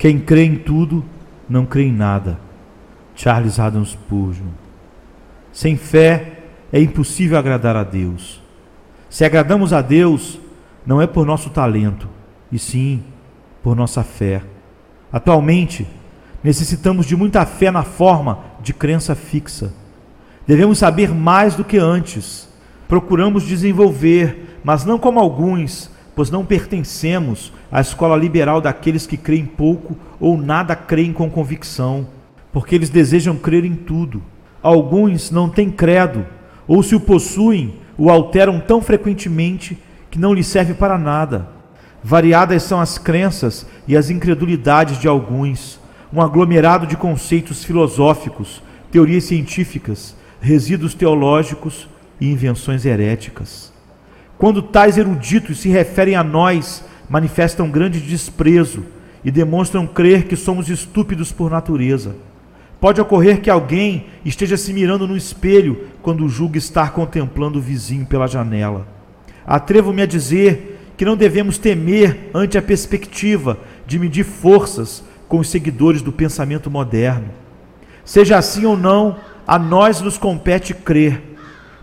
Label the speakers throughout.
Speaker 1: Quem crê em tudo, não crê em nada. Charles Adam Spurgeon. Sem fé é impossível agradar a Deus. Se agradamos a Deus, não é por nosso talento, e sim por nossa fé. Atualmente, necessitamos de muita fé na forma de crença fixa. Devemos saber mais do que antes. Procuramos desenvolver, mas não como alguns, pois não pertencemos à escola liberal daqueles que creem pouco ou nada creem com convicção, porque eles desejam crer em tudo. Alguns não têm credo, ou se o possuem, o alteram tão frequentemente que não lhe serve para nada. Variadas são as crenças e as incredulidades de alguns, um aglomerado de conceitos filosóficos, teorias científicas, resíduos teológicos e invenções heréticas. Quando tais eruditos se referem a nós, manifestam grande desprezo e demonstram crer que somos estúpidos por natureza. Pode ocorrer que alguém esteja se mirando no espelho quando julga estar contemplando o vizinho pela janela. Atrevo-me a dizer que não devemos temer ante a perspectiva de medir forças com os seguidores do pensamento moderno. Seja assim ou não, a nós nos compete crer.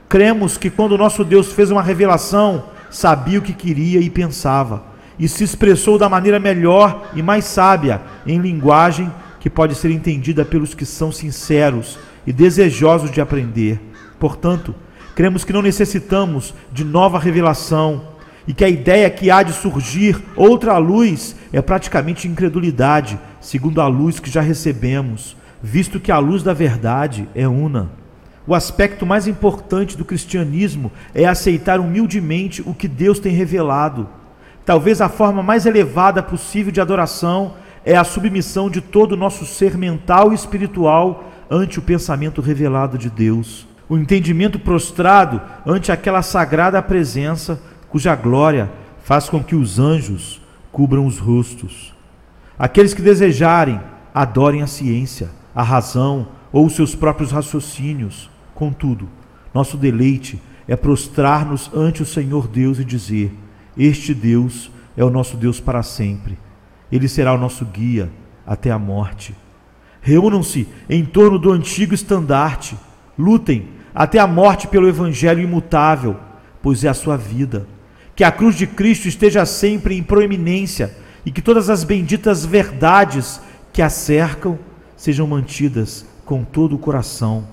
Speaker 1: Cremos que quando nosso Deus fez uma revelação, sabia o que queria e pensava, e se expressou da maneira melhor e mais sábia, em linguagem que pode ser entendida pelos que são sinceros e desejosos de aprender. Portanto, cremos que não necessitamos de nova revelação e que a ideia que há de surgir outra luz é praticamente incredulidade, segundo a luz que já recebemos, visto que a luz da verdade é una. O aspecto mais importante do cristianismo é aceitar humildemente o que Deus tem revelado. Talvez a forma mais elevada possível de adoração é a submissão de todo o nosso ser mental e espiritual ante o pensamento revelado de Deus. O entendimento prostrado ante aquela sagrada presença, cuja glória faz com que os anjos cubram os rostos. Aqueles que desejarem, adorem a ciência, a razão ou os seus próprios raciocínios. Contudo, nosso deleite é prostrar-nos ante o Senhor Deus e dizer: Este Deus é o nosso Deus para sempre ele será o nosso guia até a morte. Reúnam-se em torno do antigo estandarte, lutem até a morte pelo Evangelho imutável, pois é a sua vida. Que a cruz de Cristo esteja sempre em proeminência e que todas as benditas verdades que a cercam sejam mantidas com todo o coração.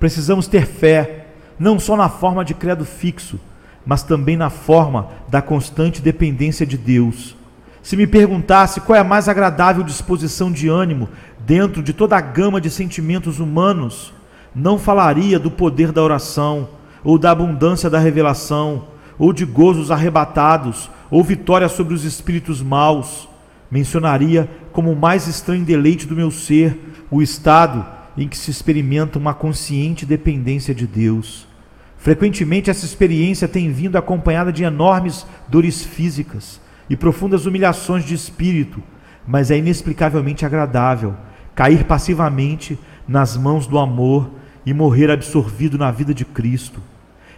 Speaker 1: Precisamos ter fé, não só na forma de credo fixo, mas também na forma da constante dependência de Deus se me perguntasse qual é a mais agradável disposição de ânimo dentro de toda a gama de sentimentos humanos, não falaria do poder da oração, ou da abundância da revelação, ou de gozos arrebatados, ou vitória sobre os espíritos maus. Mencionaria como o mais estranho deleite do meu ser o estado em que se experimenta uma consciente dependência de Deus. Frequentemente, essa experiência tem vindo acompanhada de enormes dores físicas e profundas humilhações de espírito, mas é inexplicavelmente agradável cair passivamente nas mãos do amor e morrer absorvido na vida de Cristo.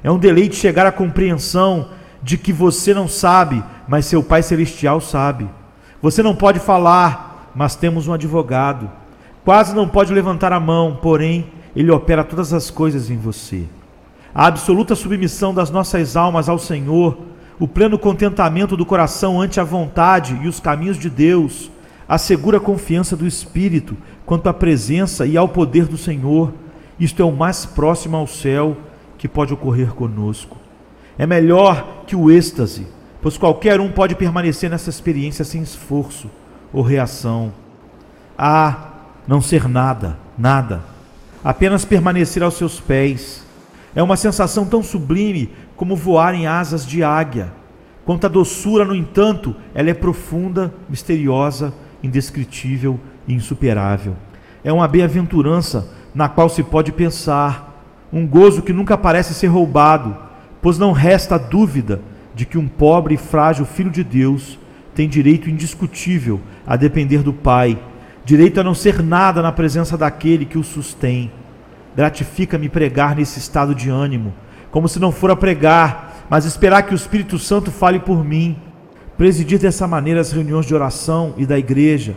Speaker 1: É um deleite chegar à compreensão de que você não sabe, mas seu Pai Celestial sabe. Você não pode falar, mas temos um advogado. Quase não pode levantar a mão, porém, ele opera todas as coisas em você. A absoluta submissão das nossas almas ao Senhor o pleno contentamento do coração ante a vontade e os caminhos de Deus, a segura confiança do Espírito quanto à presença e ao poder do Senhor, isto é o mais próximo ao céu que pode ocorrer conosco. É melhor que o êxtase, pois qualquer um pode permanecer nessa experiência sem esforço ou reação. Ah, não ser nada, nada, apenas permanecer aos seus pés. É uma sensação tão sublime como voar em asas de águia. Quanto à doçura, no entanto, ela é profunda, misteriosa, indescritível e insuperável. É uma bem-aventurança na qual se pode pensar, um gozo que nunca parece ser roubado, pois não resta dúvida de que um pobre e frágil filho de Deus tem direito indiscutível a depender do Pai, direito a não ser nada na presença daquele que o sustém. Gratifica-me pregar nesse estado de ânimo, como se não fora pregar, mas esperar que o Espírito Santo fale por mim. Presidir dessa maneira as reuniões de oração e da igreja,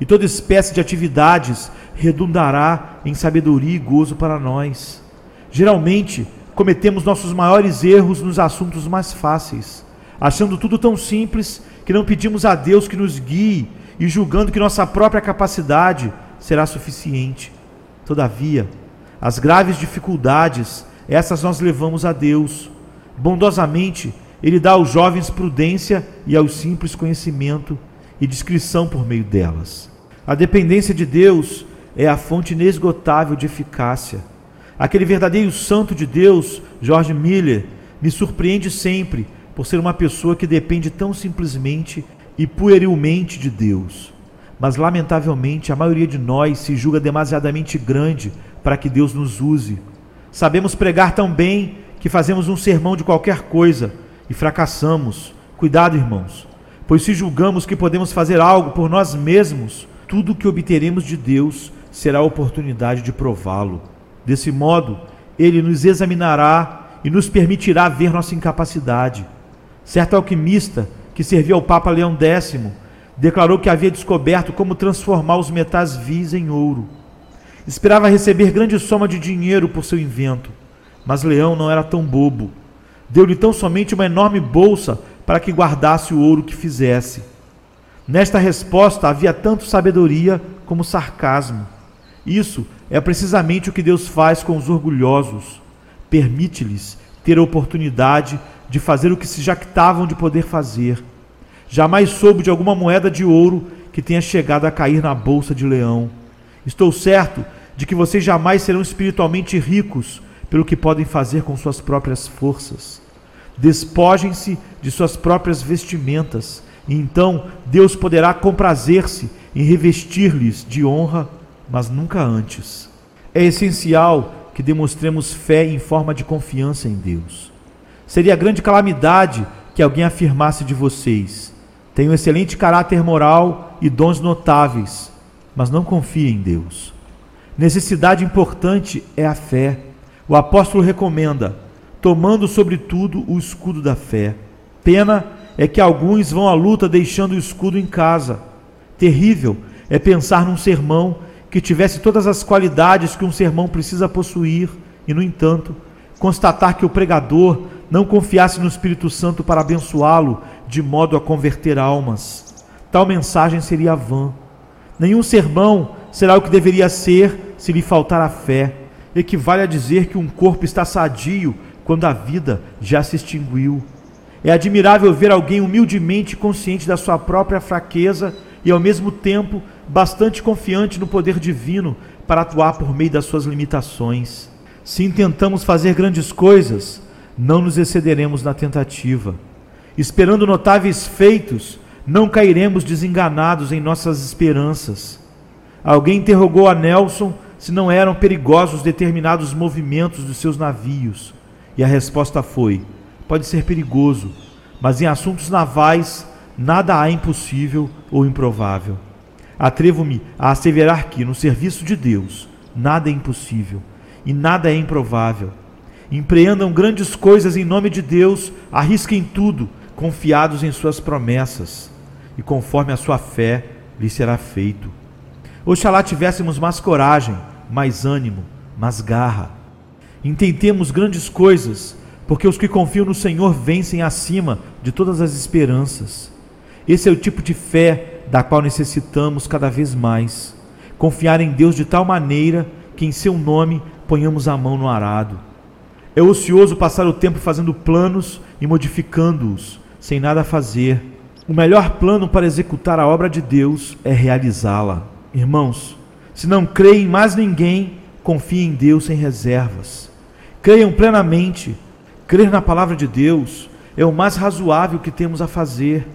Speaker 1: e toda espécie de atividades redundará em sabedoria e gozo para nós. Geralmente, cometemos nossos maiores erros nos assuntos mais fáceis, achando tudo tão simples que não pedimos a Deus que nos guie e julgando que nossa própria capacidade será suficiente. Todavia, as graves dificuldades, essas nós levamos a Deus. Bondosamente, Ele dá aos jovens prudência e aos simples conhecimento e discrição por meio delas. A dependência de Deus é a fonte inesgotável de eficácia. Aquele verdadeiro santo de Deus, George Miller, me surpreende sempre por ser uma pessoa que depende tão simplesmente e puerilmente de Deus. Mas, lamentavelmente, a maioria de nós se julga demasiadamente grande para que Deus nos use. Sabemos pregar tão bem que fazemos um sermão de qualquer coisa e fracassamos. Cuidado, irmãos, pois se julgamos que podemos fazer algo por nós mesmos, tudo o que obteremos de Deus será a oportunidade de prová-lo. Desse modo, ele nos examinará e nos permitirá ver nossa incapacidade. Certo alquimista que servia ao Papa Leão X declarou que havia descoberto como transformar os metais vis em ouro. Esperava receber grande soma de dinheiro por seu invento, mas Leão não era tão bobo. Deu-lhe tão somente uma enorme bolsa para que guardasse o ouro que fizesse. Nesta resposta havia tanto sabedoria como sarcasmo. Isso é precisamente o que Deus faz com os orgulhosos. Permite-lhes ter a oportunidade de fazer o que se jactavam de poder fazer. Jamais soube de alguma moeda de ouro que tenha chegado a cair na bolsa de leão. Estou certo de que vocês jamais serão espiritualmente ricos pelo que podem fazer com suas próprias forças. Despojem-se de suas próprias vestimentas, e então Deus poderá comprazer-se em revestir-lhes de honra, mas nunca antes. É essencial que demonstremos fé em forma de confiança em Deus. Seria grande calamidade que alguém afirmasse de vocês: tenho excelente caráter moral e dons notáveis, mas não confia em Deus. Necessidade importante é a fé. O apóstolo recomenda, tomando sobretudo o escudo da fé. Pena é que alguns vão à luta deixando o escudo em casa. Terrível é pensar num sermão que tivesse todas as qualidades que um sermão precisa possuir e, no entanto, constatar que o pregador não confiasse no Espírito Santo para abençoá-lo de modo a converter almas. Tal mensagem seria vã. Nenhum sermão será o que deveria ser se lhe faltar a fé. Equivale a dizer que um corpo está sadio quando a vida já se extinguiu. É admirável ver alguém humildemente consciente da sua própria fraqueza e, ao mesmo tempo, bastante confiante no poder divino para atuar por meio das suas limitações. Se intentamos fazer grandes coisas, não nos excederemos na tentativa. Esperando notáveis feitos, não cairemos desenganados em nossas esperanças. Alguém interrogou a Nelson se não eram perigosos determinados movimentos dos seus navios, e a resposta foi: pode ser perigoso, mas em assuntos navais nada há impossível ou improvável. Atrevo-me a asseverar que, no serviço de Deus, nada é impossível e nada é improvável. Empreendam grandes coisas em nome de Deus, arrisquem tudo, confiados em Suas promessas, e conforme a sua fé lhe será feito. Oxalá tivéssemos mais coragem, mais ânimo, mais garra. Intentemos grandes coisas porque os que confiam no Senhor vencem acima de todas as esperanças. Esse é o tipo de fé da qual necessitamos cada vez mais. Confiar em Deus de tal maneira que em seu nome ponhamos a mão no arado. É ocioso passar o tempo fazendo planos e modificando-os, sem nada fazer. O melhor plano para executar a obra de Deus é realizá-la. Irmãos, se não creem em mais ninguém, confiem em Deus sem reservas. Creiam plenamente Crer na palavra de Deus é o mais razoável que temos a fazer.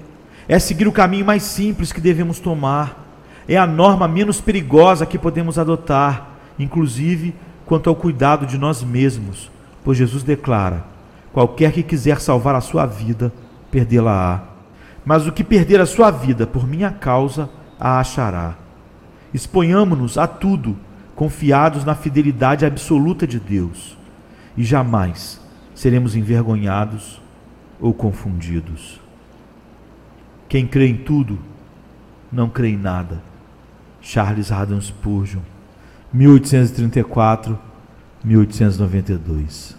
Speaker 1: É seguir o caminho mais simples que devemos tomar. É a norma menos perigosa que podemos adotar, inclusive quanto ao cuidado de nós mesmos, pois Jesus declara: qualquer que quiser salvar a sua vida, perdê-la-á. Mas o que perder a sua vida por minha causa, a achará. Exponhamo-nos a tudo, confiados na fidelidade absoluta de Deus, e jamais seremos envergonhados ou confundidos. Quem crê em tudo, não crê em nada. Charles Haddon Spurgeon, 1834-1892.